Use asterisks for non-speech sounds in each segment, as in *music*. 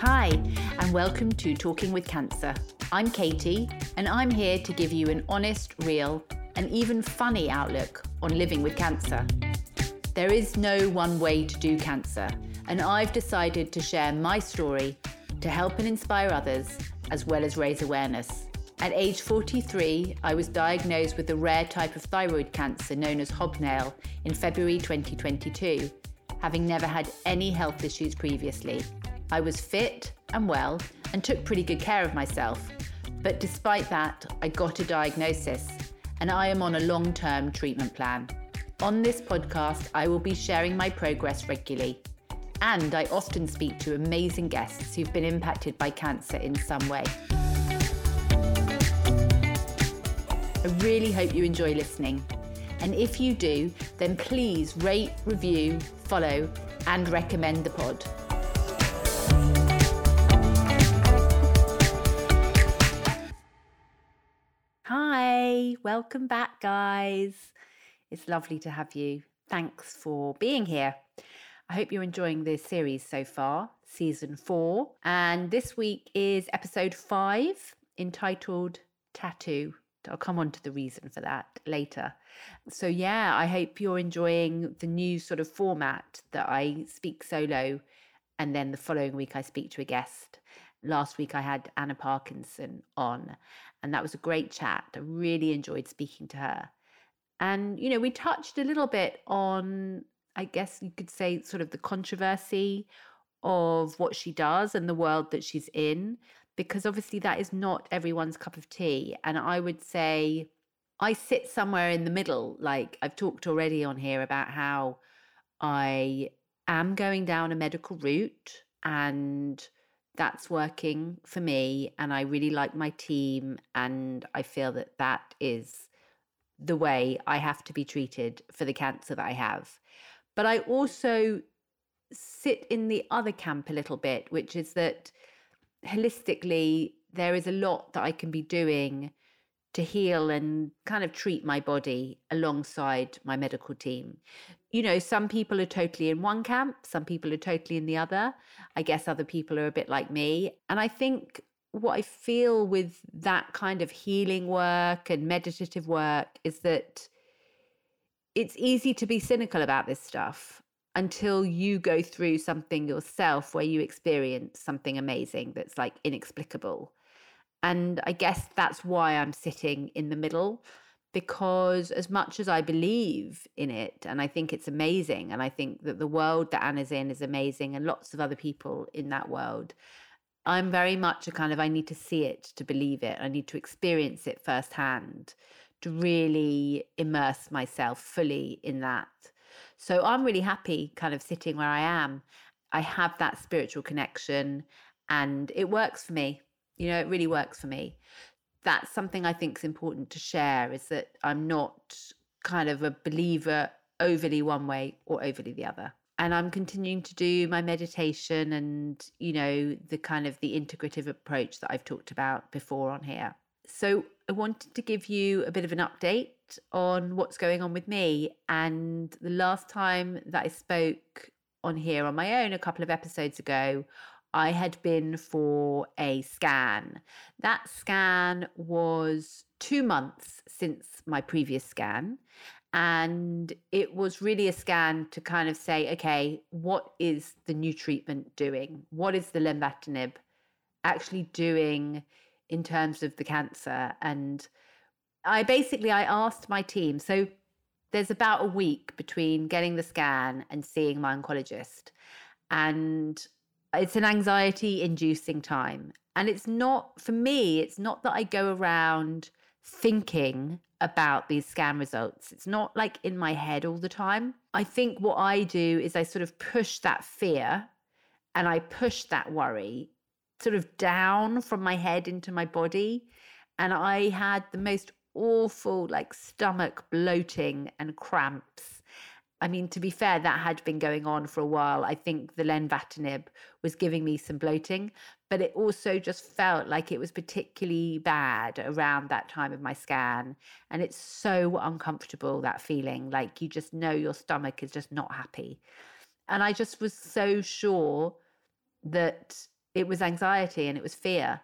Hi, and welcome to Talking with Cancer. I'm Katie, and I'm here to give you an honest, real, and even funny outlook on living with cancer. There is no one way to do cancer, and I've decided to share my story to help and inspire others, as well as raise awareness. At age 43, I was diagnosed with a rare type of thyroid cancer known as hobnail in February 2022, having never had any health issues previously. I was fit and well and took pretty good care of myself. But despite that, I got a diagnosis and I am on a long term treatment plan. On this podcast, I will be sharing my progress regularly. And I often speak to amazing guests who've been impacted by cancer in some way. I really hope you enjoy listening. And if you do, then please rate, review, follow, and recommend the pod. Welcome back, guys. It's lovely to have you. Thanks for being here. I hope you're enjoying this series so far, season four. And this week is episode five, entitled Tattoo. I'll come on to the reason for that later. So, yeah, I hope you're enjoying the new sort of format that I speak solo and then the following week I speak to a guest. Last week I had Anna Parkinson on, and that was a great chat. I really enjoyed speaking to her. And, you know, we touched a little bit on, I guess you could say, sort of the controversy of what she does and the world that she's in because obviously that is not everyone's cup of tea. And I would say I sit somewhere in the middle. Like I've talked already on here about how I am going down a medical route and that's working for me. And I really like my team. And I feel that that is the way I have to be treated for the cancer that I have. But I also sit in the other camp a little bit, which is that holistically, there is a lot that I can be doing to heal and kind of treat my body alongside my medical team. You know, some people are totally in one camp, some people are totally in the other. I guess other people are a bit like me. And I think what I feel with that kind of healing work and meditative work is that it's easy to be cynical about this stuff until you go through something yourself where you experience something amazing that's like inexplicable. And I guess that's why I'm sitting in the middle because as much as I believe in it and I think it's amazing and I think that the world that Anna's in is amazing and lots of other people in that world I'm very much a kind of I need to see it to believe it. I need to experience it firsthand to really immerse myself fully in that. So I'm really happy kind of sitting where I am. I have that spiritual connection and it works for me. You know, it really works for me. That's something I think is important to share is that I'm not kind of a believer overly one way or overly the other. And I'm continuing to do my meditation and, you know, the kind of the integrative approach that I've talked about before on here. So I wanted to give you a bit of an update on what's going on with me. And the last time that I spoke on here on my own, a couple of episodes ago, I had been for a scan. That scan was two months since my previous scan. And it was really a scan to kind of say, okay, what is the new treatment doing? What is the lenvatinib actually doing in terms of the cancer? And I basically I asked my team. So there's about a week between getting the scan and seeing my oncologist. And it's an anxiety inducing time. And it's not, for me, it's not that I go around thinking about these scan results. It's not like in my head all the time. I think what I do is I sort of push that fear and I push that worry sort of down from my head into my body. And I had the most awful, like stomach bloating and cramps. I mean, to be fair, that had been going on for a while. I think the lenvatinib was giving me some bloating, but it also just felt like it was particularly bad around that time of my scan. And it's so uncomfortable, that feeling like you just know your stomach is just not happy. And I just was so sure that it was anxiety and it was fear.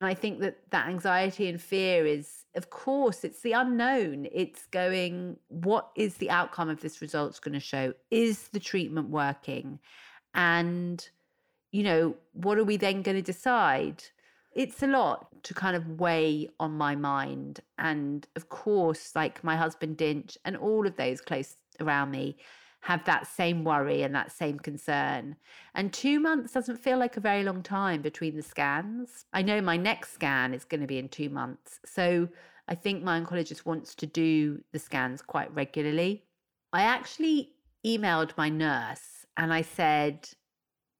And I think that that anxiety and fear is, of course, it's the unknown. It's going, what is the outcome of this results going to show? Is the treatment working? And, you know, what are we then going to decide? It's a lot to kind of weigh on my mind. And of course, like my husband Dinch and all of those close around me have that same worry and that same concern. And two months doesn't feel like a very long time between the scans. I know my next scan is going to be in two months. So I think my oncologist wants to do the scans quite regularly. I actually emailed my nurse and I said,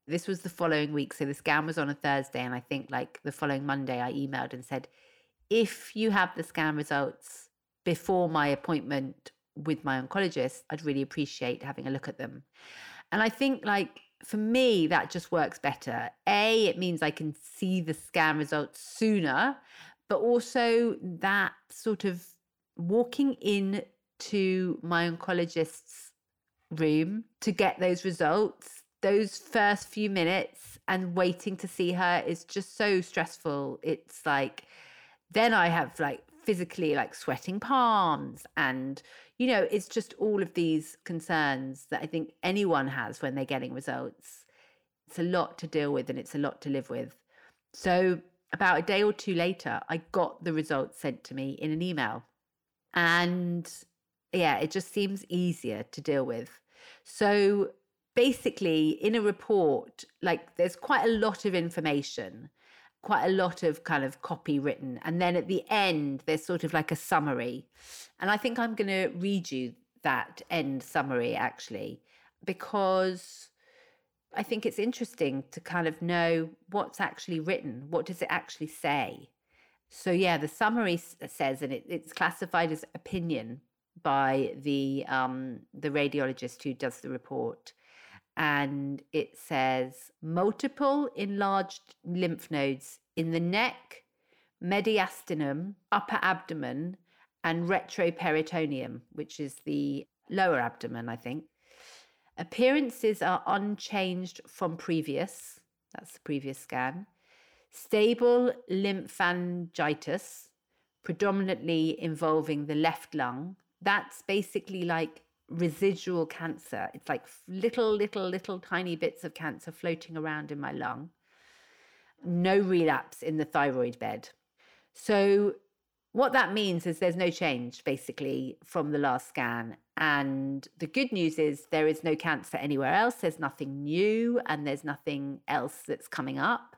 this was the following week. So the scan was on a Thursday. And I think like the following Monday, I emailed and said, if you have the scan results before my appointment with my oncologist, I'd really appreciate having a look at them. And I think, like, for me, that just works better. A, it means I can see the scan results sooner, but also that sort of walking in to my oncologist's room to get those results, those first few minutes and waiting to see her is just so stressful. It's like, then I have like physically like sweating palms and you know it's just all of these concerns that i think anyone has when they're getting results. It's a lot to deal with and it's a lot to live with. So about a day or two later i got the results sent to me in an email. And yeah it just seems easier to deal with. So basically in a report like there's quite a lot of information quite a lot of kind of copy written. And then at the end, there's sort of like a summary. And I think I'm going to read you that end summary actually, because I think it's interesting to kind of know what's actually written. What does it actually say? So, yeah, the summary says, and it, it's classified as opinion by the um, the radiologist who does the report and it says multiple enlarged lymph nodes in the neck, mediastinum, upper abdomen, and retroperitoneum, which is the lower abdomen, I think. Appearances are unchanged from previous, that's the previous scan. Stable lymphangitis, predominantly involving the left lung. That's basically like residual cancer. It's like little, little, little tiny bits of cancer floating around in my lung. No relapse in the thyroid bed. So, what that means is there's no change basically from the last scan. And the good news is there is no cancer anywhere else. There's nothing new and there's nothing else that's coming up.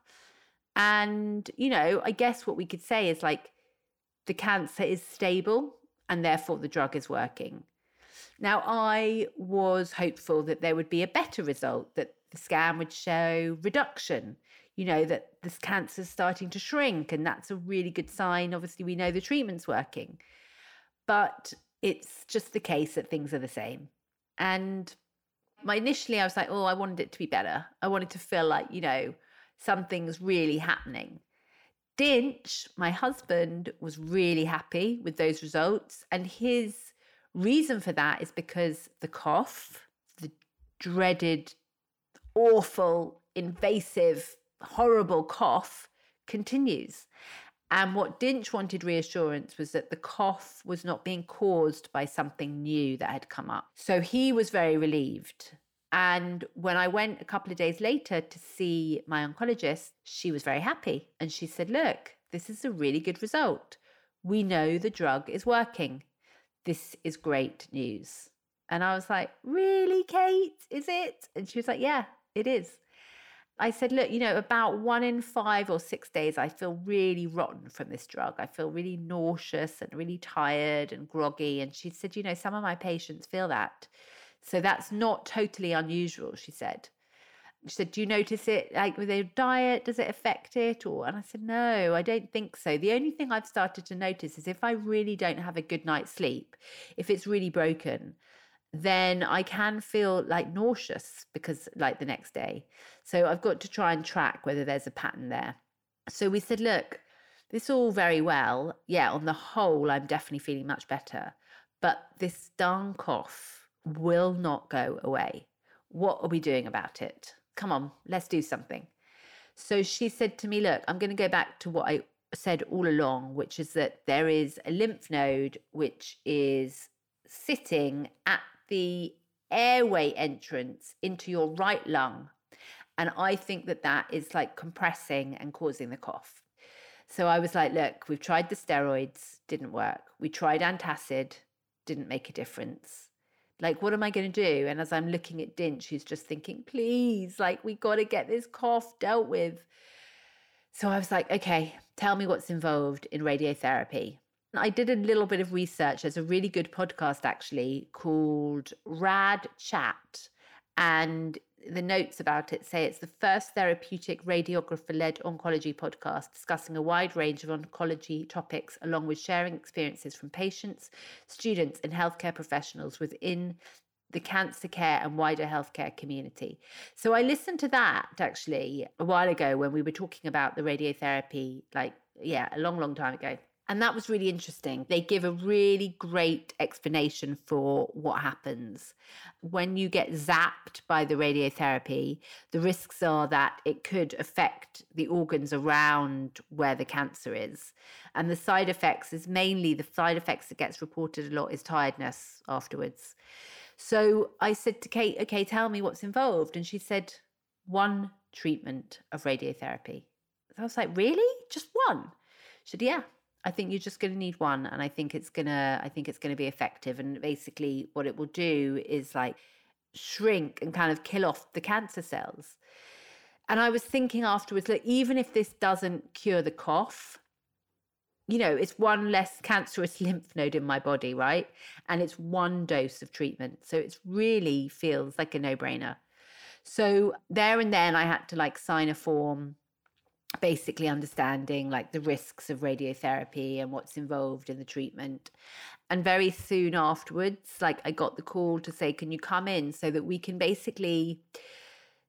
And, you know, I guess what we could say is like the cancer is stable and therefore the drug is working. Now, I was hopeful that there would be a better result, that the scan would show reduction, you know, that this cancer's starting to shrink. And that's a really good sign. Obviously, we know the treatment's working. But it's just the case that things are the same. And my initially, I was like, oh, I wanted it to be better. I wanted to feel like, you know, something's really happening. Dinch, my husband, was really happy with those results. And his Reason for that is because the cough, the dreaded, awful, invasive, horrible cough continues. And what Dinch wanted reassurance was that the cough was not being caused by something new that had come up. So he was very relieved. And when I went a couple of days later to see my oncologist, she was very happy. And she said, Look, this is a really good result. We know the drug is working this is great news. And I was like, Really, Kate? Is it? And she was like, Yeah, it is. I said, Look, you know, about one in five or six days, I feel really rotten from this drug. I feel really nauseous and really tired and groggy. And she said, You know, some of my patients feel that. So that's not totally unusual, she said. She said, Do you notice it like with their diet? Does it affect it? Or and I said, No, I don't think so. The only thing I've started to notice is if I really don't have a good night's sleep, if it's really broken, then I can feel like nauseous because like the next day. So I've got to try and track whether there's a pattern there. So we said, look, this all very well. Yeah, on the whole, I'm definitely feeling much better. But this darn cough will not go away. What are we doing about it? Come on, let's do something. So she said to me, Look, I'm going to go back to what I said all along, which is that there is a lymph node which is sitting at the airway entrance into your right lung. And I think that that is like compressing and causing the cough. So I was like, look, we've tried the steroids, didn't work. We tried antacid, didn't make a difference. Like, what am I going to do? And as I'm looking at Dinch, who's just thinking, please, like, we got to get this cough dealt with. So I was like, okay, tell me what's involved in radiotherapy. I did a little bit of research. There's a really good podcast actually called Rad Chat. And the notes about it say it's the first therapeutic radiographer led oncology podcast discussing a wide range of oncology topics, along with sharing experiences from patients, students, and healthcare professionals within the cancer care and wider healthcare community. So I listened to that actually a while ago when we were talking about the radiotherapy, like, yeah, a long, long time ago. And that was really interesting. They give a really great explanation for what happens. When you get zapped by the radiotherapy, the risks are that it could affect the organs around where the cancer is. And the side effects is mainly the side effects that gets reported a lot is tiredness afterwards. So I said to Kate, okay, tell me what's involved. And she said, one treatment of radiotherapy. So I was like, really? Just one? She said, yeah, I think you're just going to need one, and I think it's gonna. I think it's going to be effective. And basically, what it will do is like shrink and kind of kill off the cancer cells. And I was thinking afterwards, like even if this doesn't cure the cough, you know, it's one less cancerous *laughs* lymph node in my body, right? And it's one dose of treatment, so it really feels like a no-brainer. So there and then, I had to like sign a form basically understanding like the risks of radiotherapy and what's involved in the treatment. And very soon afterwards, like I got the call to say, can you come in so that we can basically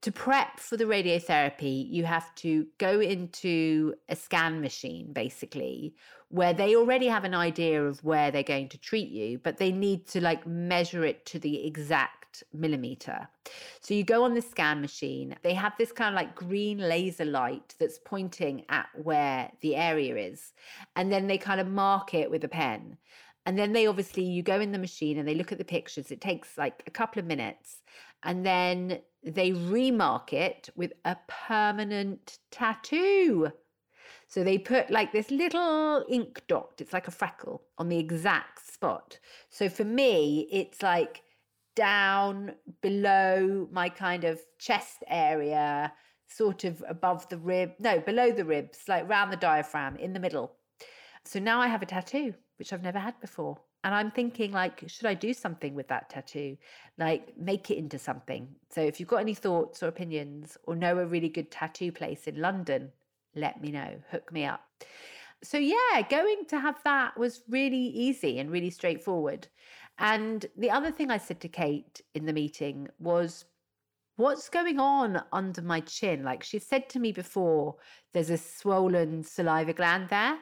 to prep for the radiotherapy, you have to go into a scan machine, basically, where they already have an idea of where they're going to treat you, but they need to like measure it to the exact millimeter. So you go on the scan machine, they have this kind of like green laser light that's pointing at where the area is, and then they kind of mark it with a pen. And then they obviously, you go in the machine and they look at the pictures. It takes like a couple of minutes. And then they remark it with a permanent tattoo. So they put like this little ink dot, it's like a freckle on the exact spot. So for me, it's like down below my kind of chest area, sort of above the rib, no, below the ribs, like round the diaphragm in the middle. So now I have a tattoo, which I've never had before. And I'm thinking, like, should I do something with that tattoo? Like, make it into something. So, if you've got any thoughts or opinions or know a really good tattoo place in London, let me know, hook me up. So, yeah, going to have that was really easy and really straightforward. And the other thing I said to Kate in the meeting was, What's going on under my chin? Like she said to me before, there's a swollen saliva gland there.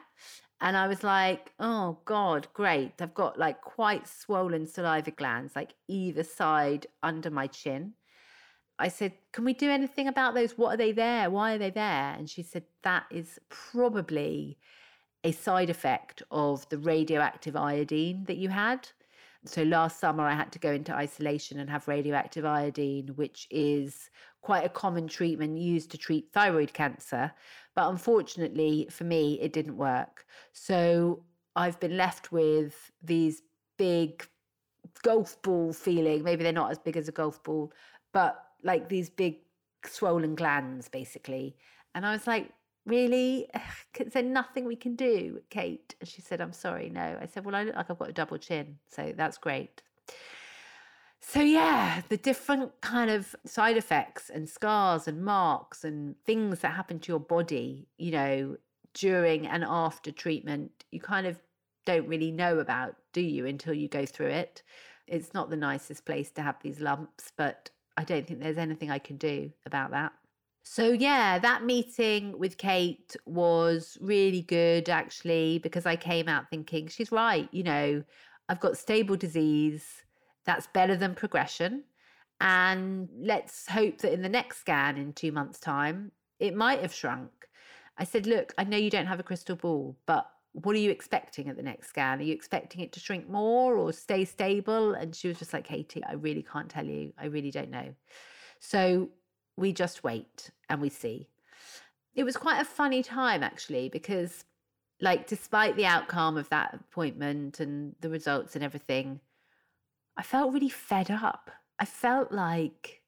And I was like, oh God, great. I've got like quite swollen saliva glands, like either side under my chin. I said, Can we do anything about those? What are they there? Why are they there? And she said, That is probably a side effect of the radioactive iodine that you had. So last summer, I had to go into isolation and have radioactive iodine, which is quite a common treatment used to treat thyroid cancer. But unfortunately for me, it didn't work. So I've been left with these big golf ball feeling. Maybe they're not as big as a golf ball, but like these big swollen glands, basically. And I was like, really? *sighs* There nothing we can do, Kate? And she said, I'm sorry, no. I said, well, I look like I've got a double chin, so that's great. So, yeah, the different kind of side effects and scars and marks and things that happen to your body, you know, during and after treatment, you kind of don't really know about, do you, until you go through it? It's not the nicest place to have these lumps, but I don't think there's anything I can do about that. So, yeah, that meeting with Kate was really good actually, because I came out thinking she's right. You know, I've got stable disease. That's better than progression. And let's hope that in the next scan in two months' time, it might have shrunk. I said, Look, I know you don't have a crystal ball, but what are you expecting at the next scan? Are you expecting it to shrink more or stay stable? And she was just like, Katie, I really can't tell you. I really don't know. So we just wait and we see. It was quite a funny time, actually, because, like, despite the outcome of that appointment and the results and everything, I felt really fed up. I felt like,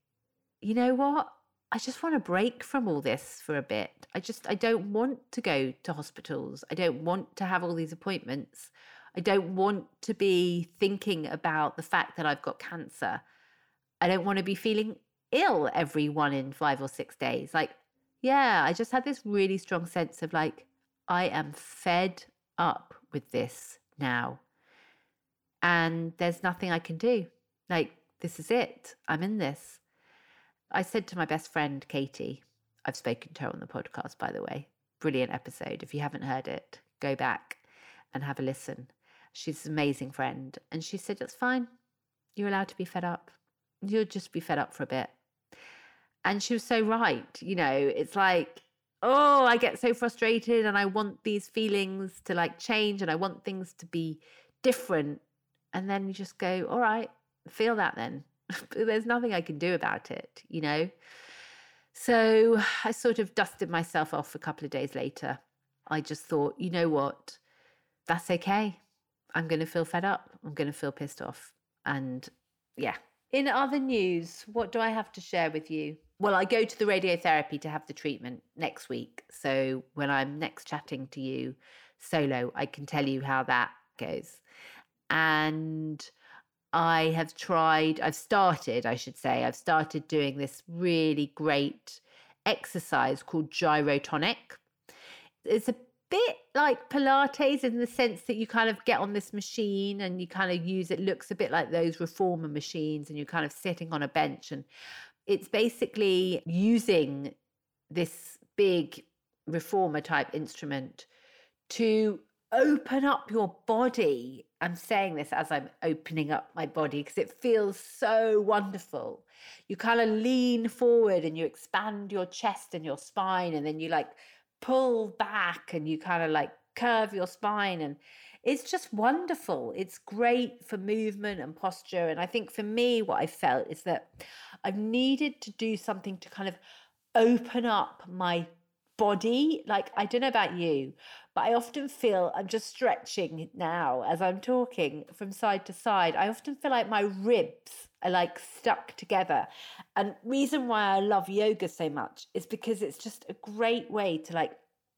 you know what? I just want to break from all this for a bit. I just, I don't want to go to hospitals. I don't want to have all these appointments. I don't want to be thinking about the fact that I've got cancer. I don't want to be feeling ill every one in five or six days. Like, yeah, I just had this really strong sense of like, I am fed up with this now. And there's nothing I can do. Like, this is it. I'm in this. I said to my best friend, Katie, I've spoken to her on the podcast, by the way. Brilliant episode. If you haven't heard it, go back and have a listen. She's an amazing friend. And she said, It's fine. You're allowed to be fed up. You'll just be fed up for a bit. And she was so right. You know, it's like, oh, I get so frustrated and I want these feelings to like change and I want things to be different. And then you just go, all right, feel that then. *laughs* there's nothing I can do about it, you know? So *sighs* I sort of dusted myself off a couple of days later. I just thought, you know what? That's okay. I'm going to feel fed up. I'm going to feel pissed off. And yeah. In other news, what do I have to share with you? Well, I go to the radiotherapy to have the treatment next week. So when I'm next chatting to you solo, I can tell you how that goes. And I have tried, I've started, I should say, I've started doing this really great exercise called gyrotonic. It's a bit like Pilates in the sense that you kind of get on this machine and you kind of use it, looks a bit like those reformer machines, and you're kind of sitting on a bench. And it's basically using this big reformer type instrument to open up your body. I'm saying this as I'm opening up my body because it feels so wonderful. You kind of lean forward and you expand your chest and your spine, and then you like pull back and you kind of like curve your spine. And it's just wonderful. It's great for movement and posture. And I think for me, what I felt is that I've needed to do something to kind of open up my body. Like, I don't know about you, but I often feel I'm just stretching now as I'm talking from side to side. I often feel like my ribs are like stuck together. And reason why I love yoga so much is because it's just a great way to like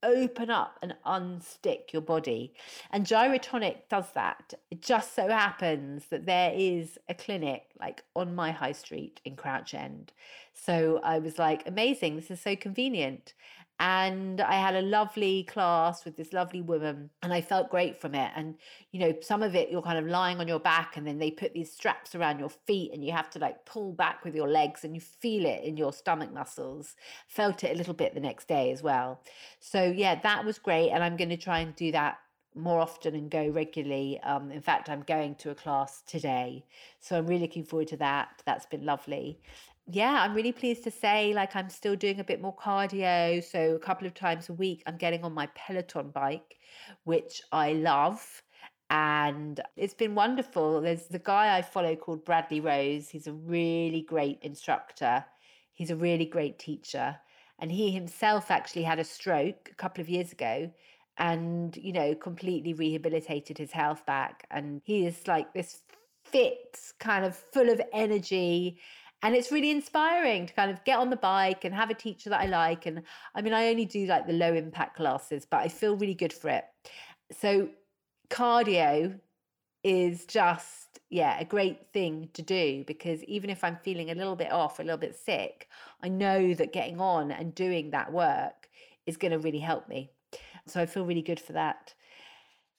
open up and unstick your body. And Gyrotonic does that. It just so happens that there is a clinic like on my high street in Crouch End. So I was like, amazing, this is so convenient and I had a lovely class with this lovely woman and I felt great from it and you know some of it you're kind of lying on your back and then they put these straps around your feet and you have to like pull back with your legs and you feel it in your stomach muscles felt it a little bit the next day as well so yeah that was great and I'm going to try and do that more often and go regularly. Um, in fact, I'm going to a class today. So I'm really looking forward to that. That's been lovely yeah, I'm really pleased to say, like, I'm still doing a bit more cardio. So, a couple of times a week, I'm getting on my Peloton bike, which I love. And it's been wonderful. There's the guy I follow called Bradley Rose. He's a really great instructor, he's a really great teacher. And he himself actually had a stroke a couple of years ago and, you know, completely rehabilitated his health back. And he is like this fit, kind of full of energy and it's really inspiring to kind of get on the bike and have a teacher that I like. And I mean, I only do like the low impact classes, but I feel really good for it. So, cardio is just, yeah, a great thing to do because even if I'm feeling a little bit off, a little bit sick, I know that getting on and doing that work is going to really help me. So, I feel really good for that.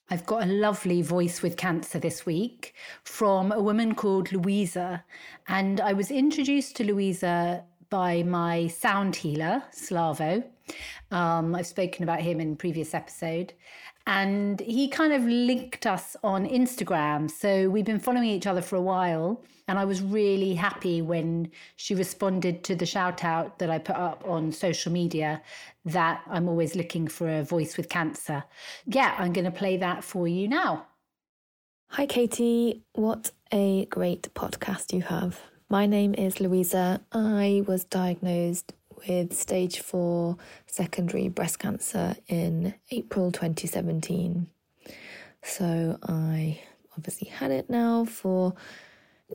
I've got a lovely voice with cancer this week from a woman called Louisa. And I was introduced to Louisa by my sound healer, Slavo. Um, I've spoken about him in previous episode. And he kind of linked us on Instagram. So we've been following each other for a while. And I was really happy when she responded to the shout out that I put up on social media that I'm always looking for a voice with cancer. Yeah, I'm going to play that for you now. Hi, Katie. What a great podcast you have. My name is Louisa. I was diagnosed with stage four secondary breast cancer in April 2017. So I obviously had it now for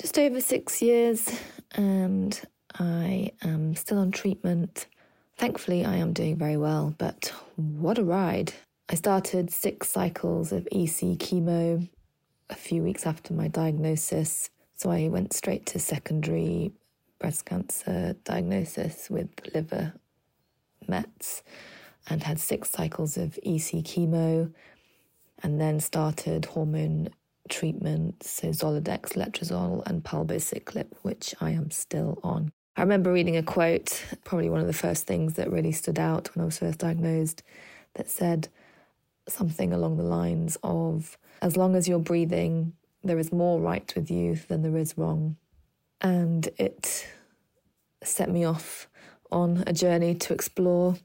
just over six years and I am still on treatment. Thankfully, I am doing very well, but what a ride! I started six cycles of EC chemo a few weeks after my diagnosis. So I went straight to secondary breast cancer diagnosis with liver mets and had six cycles of EC chemo and then started hormone treatment, so Zoladex, letrozole, and palbociclib, which I am still on. I remember reading a quote, probably one of the first things that really stood out when I was first diagnosed, that said something along the lines of As long as you're breathing, there is more right with you than there is wrong. And it set me off on a journey to explore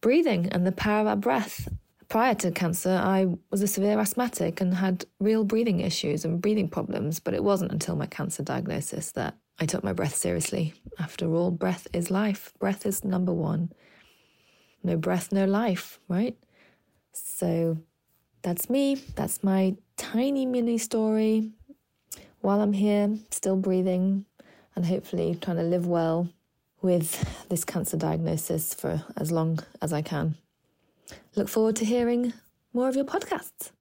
breathing and the power of our breath. Prior to cancer, I was a severe asthmatic and had real breathing issues and breathing problems, but it wasn't until my cancer diagnosis that I took my breath seriously. After all, breath is life. Breath is number one. No breath, no life, right? So that's me. That's my tiny mini story. While I'm here, still breathing and hopefully trying to live well with this cancer diagnosis for as long as I can. Look forward to hearing more of your podcasts.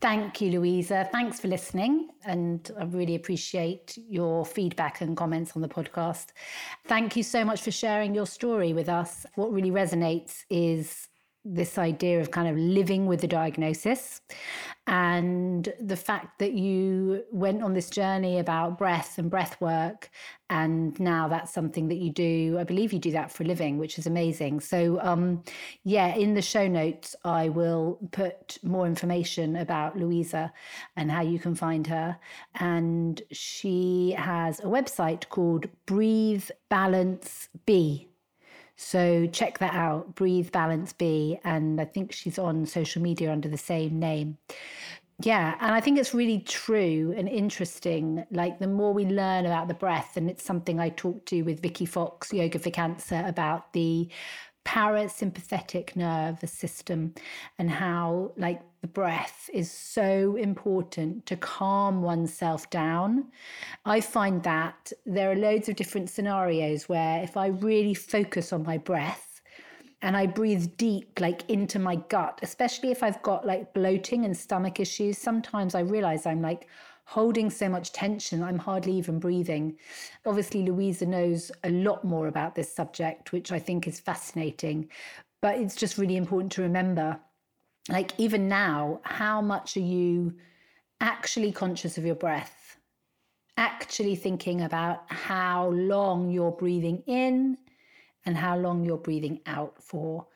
Thank you, Louisa. Thanks for listening. And I really appreciate your feedback and comments on the podcast. Thank you so much for sharing your story with us. What really resonates is this idea of kind of living with the diagnosis and the fact that you went on this journey about breath and breath work and now that's something that you do i believe you do that for a living which is amazing. So um, yeah in the show notes i will put more information about louisa and how you can find her. And she has a website called breathe balance be so check that out, Breathe Balance Be. And I think she's on social media under the same name. Yeah, and I think it's really true and interesting. Like the more we learn about the breath, and it's something I talked to with Vicky Fox, Yoga for Cancer, about the parasympathetic nervous system and how like the breath is so important to calm oneself down i find that there are loads of different scenarios where if i really focus on my breath and I breathe deep, like into my gut, especially if I've got like bloating and stomach issues. Sometimes I realize I'm like holding so much tension, I'm hardly even breathing. Obviously, Louisa knows a lot more about this subject, which I think is fascinating. But it's just really important to remember like, even now, how much are you actually conscious of your breath? Actually thinking about how long you're breathing in and how long you're breathing out for.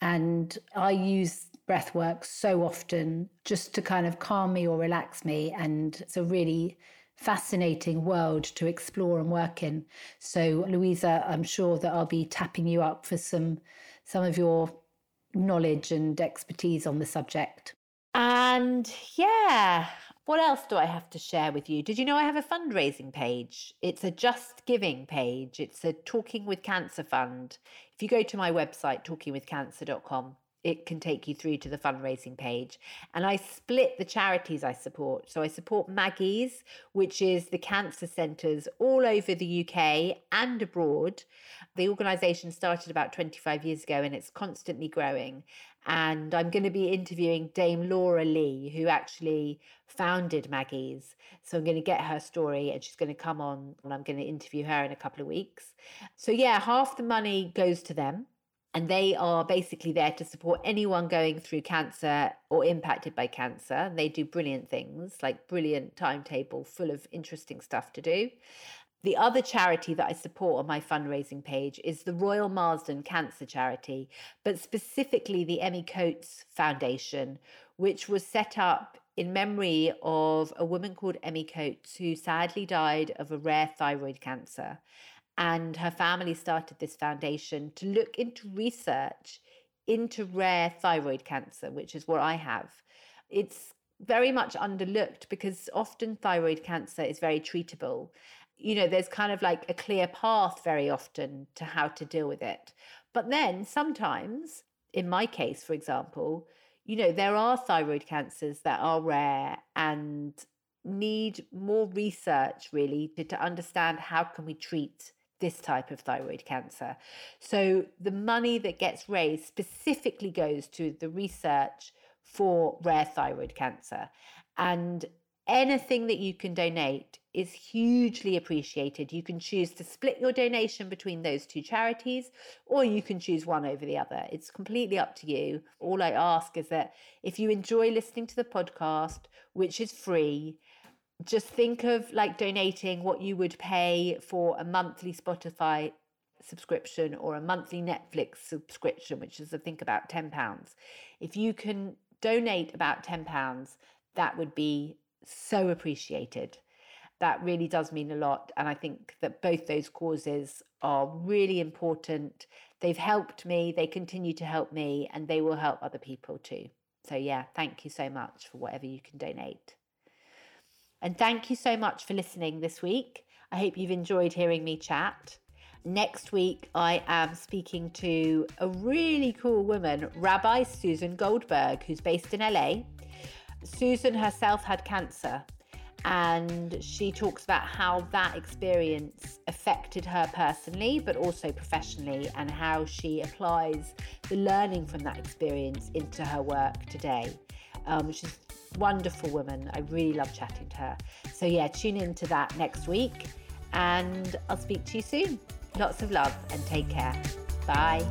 And I use breath work so often just to kind of calm me or relax me. And it's a really fascinating world to explore and work in. So, Louisa, I'm sure that I'll be tapping you up for some some of your knowledge and expertise on the subject. And yeah, what else do I have to share with you? Did you know I have a fundraising page? It's a Just Giving page. It's a Talking with Cancer fund. If you go to my website, talkingwithcancer.com, it can take you through to the fundraising page. And I split the charities I support. So I support Maggie's, which is the cancer centres all over the UK and abroad. The organisation started about 25 years ago and it's constantly growing. And I'm going to be interviewing Dame Laura Lee, who actually founded Maggie's. So I'm going to get her story and she's going to come on and I'm going to interview her in a couple of weeks. So, yeah, half the money goes to them and they are basically there to support anyone going through cancer or impacted by cancer. They do brilliant things, like brilliant timetable full of interesting stuff to do. The other charity that I support on my fundraising page is the Royal Marsden Cancer Charity, but specifically the Emmy Coates Foundation, which was set up in memory of a woman called Emmy Coates who sadly died of a rare thyroid cancer. And her family started this foundation to look into research into rare thyroid cancer, which is what I have. It's very much underlooked because often thyroid cancer is very treatable. You know, there's kind of like a clear path very often to how to deal with it. But then sometimes, in my case, for example, you know, there are thyroid cancers that are rare and need more research really to, to understand how can we treat this type of thyroid cancer. So the money that gets raised specifically goes to the research for rare thyroid cancer. And anything that you can donate is hugely appreciated. You can choose to split your donation between those two charities, or you can choose one over the other. It's completely up to you. All I ask is that if you enjoy listening to the podcast, which is free, just think of like donating what you would pay for a monthly Spotify subscription or a monthly Netflix subscription, which is, I think, about £10. If you can donate about £10, that would be so appreciated. That really does mean a lot. And I think that both those causes are really important. They've helped me, they continue to help me, and they will help other people too. So, yeah, thank you so much for whatever you can donate. And thank you so much for listening this week. I hope you've enjoyed hearing me chat. Next week, I am speaking to a really cool woman, Rabbi Susan Goldberg, who's based in LA. Susan herself had cancer, and she talks about how that experience affected her personally, but also professionally, and how she applies the learning from that experience into her work today. Um, she's a wonderful woman. I really love chatting to her. So, yeah, tune in to that next week, and I'll speak to you soon. Lots of love and take care. Bye.